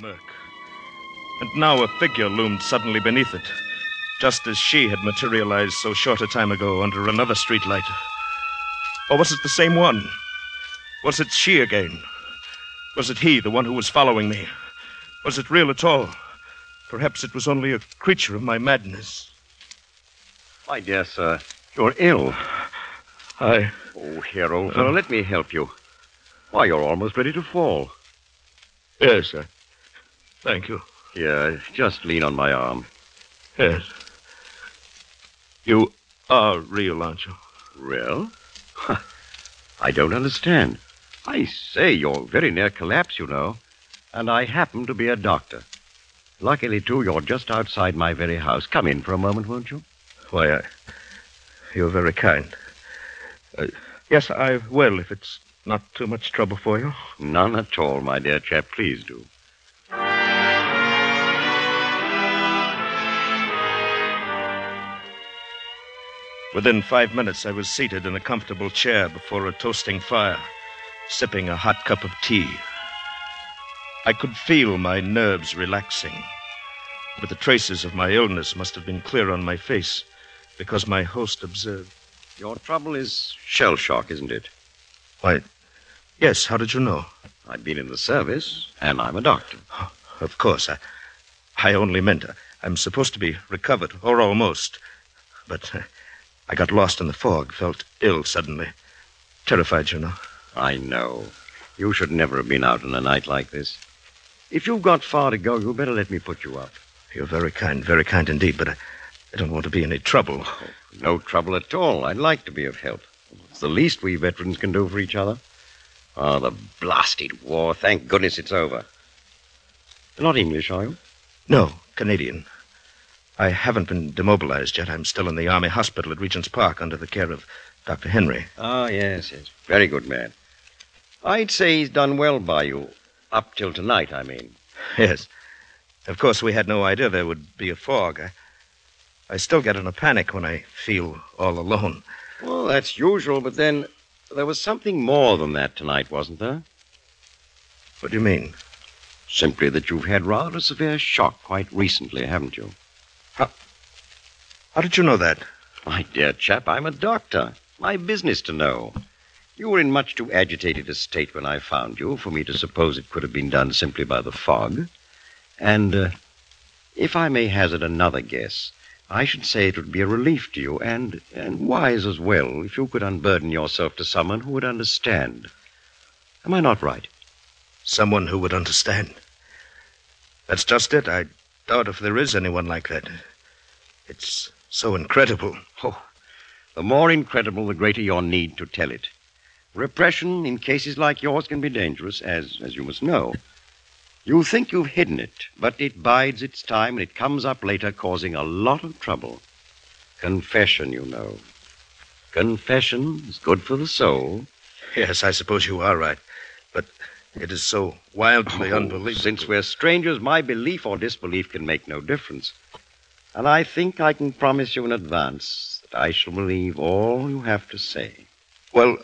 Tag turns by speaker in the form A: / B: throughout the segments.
A: murk. And now a figure loomed suddenly beneath it, just as she had materialized so short a time ago under another streetlight. Or was it the same one? Was it she again? Was it he, the one who was following me? Was it real at all? Perhaps it was only a creature of my madness.
B: My dear sir, you're ill.
A: I.
B: Oh, here, old fellow, let me help you. Why, you're almost ready to fall.
A: Yes, sir. Thank you.
B: Here, just lean on my arm.
A: Yes. You are real, aren't you?
B: Real? I don't understand. I say, you're very near collapse, you know. And I happen to be a doctor. Luckily, too, you're just outside my very house. Come in for a moment, won't you?
A: Why, I. You're very kind. Uh, yes, I will, if it's not too much trouble for you.
B: None at all, my dear chap. Please do.
A: Within five minutes, I was seated in a comfortable chair before a toasting fire, sipping a hot cup of tea. I could feel my nerves relaxing, but the traces of my illness must have been clear on my face because my host observed.
B: Your trouble is shell shock, isn't it?
A: Why, yes, how did you know?
B: I've been in the service, and I'm a doctor.
A: Oh, of course, I, I only meant uh, I'm supposed to be recovered, or almost. But uh, I got lost in the fog, felt ill suddenly. Terrified, you know.
B: I know. You should never have been out on a night like this. If you've got far to go, you'd better let me put you up.
A: You're very kind, very kind indeed, but I, I don't want to be any trouble.
B: Oh, no trouble at all. I'd like to be of help. It's the least we veterans can do for each other. Oh, the blasted war. Thank goodness it's over. You're not English, are you?
A: No, Canadian. I haven't been demobilized yet. I'm still in the Army hospital at Regent's Park under the care of Dr. Henry.
B: Ah, yes, yes. Very good man. I'd say he's done well by you. Up till tonight, I mean.
A: Yes. Of course, we had no idea there would be a fog. I, I still get in a panic when I feel all alone.
B: Well, that's usual, but then there was something more than that tonight, wasn't there?
A: What do you mean?
B: Simply that you've had rather a severe shock quite recently, haven't you?
A: How, how did you know that?
B: My dear chap, I'm a doctor. My business to know. You were in much too agitated a state when I found you for me to suppose it could have been done simply by the fog. And, uh, if I may hazard another guess, I should say it would be a relief to you and, and wise as well if you could unburden yourself to someone who would understand. Am I not right?
A: Someone who would understand. That's just it. I doubt if there is anyone like that. It's so incredible.
B: Oh, the more incredible, the greater your need to tell it. Repression in cases like yours can be dangerous, as, as you must know. You think you've hidden it, but it bides its time and it comes up later, causing a lot of trouble. Confession, you know. Confession is good for the soul.
A: Yes, I suppose you are right. But it is so wildly
B: Oh,
A: unbelievable.
B: Since we're strangers, my belief or disbelief can make no difference. And I think I can promise you in advance that I shall believe all you have to say.
A: Well,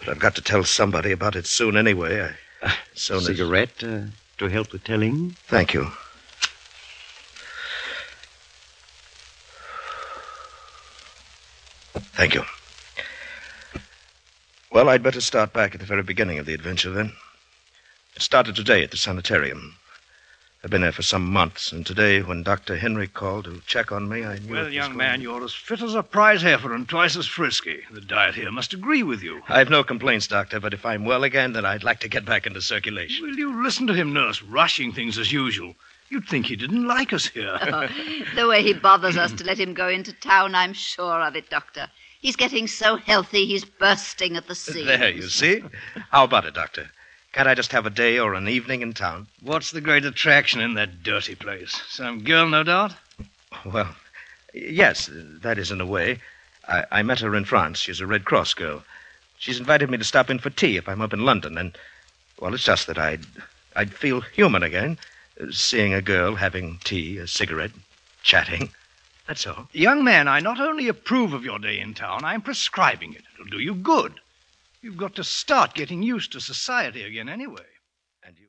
A: but I've got to tell somebody about it soon anyway. I, soon
B: Cigarette uh, to help the telling?
A: Thank you. Thank you. Well, I'd better start back at the very beginning of the adventure then. It started today at the sanitarium. I've been there for some months, and today, when Dr. Henry called to check on me, I knew. it
C: Well,
A: was
C: young
A: going-
C: man, you're as fit as a prize heifer and twice as frisky. The diet here must agree with you.
A: I've no complaints, Doctor, but if I'm well again, then I'd like to get back into circulation.
C: Will you listen to him, nurse, rushing things as usual? You'd think he didn't like us here.
D: The way he bothers us to let him go into town, I'm sure of it, Doctor. He's getting so healthy, he's bursting at the seams.
A: There, you see? How about it, Doctor? Can't I just have a day or an evening in town?
C: What's the great attraction in that dirty place? Some girl, no doubt?
A: Well, yes, that is in a way. I, I met her in France. She's a Red Cross girl. She's invited me to stop in for tea if I'm up in London, and well, it's just that I'd I'd feel human again, seeing a girl having tea, a cigarette, chatting. That's all.
C: Young man, I not only approve of your day in town, I'm prescribing it. It'll do you good. You've got to start getting used to society again anyway.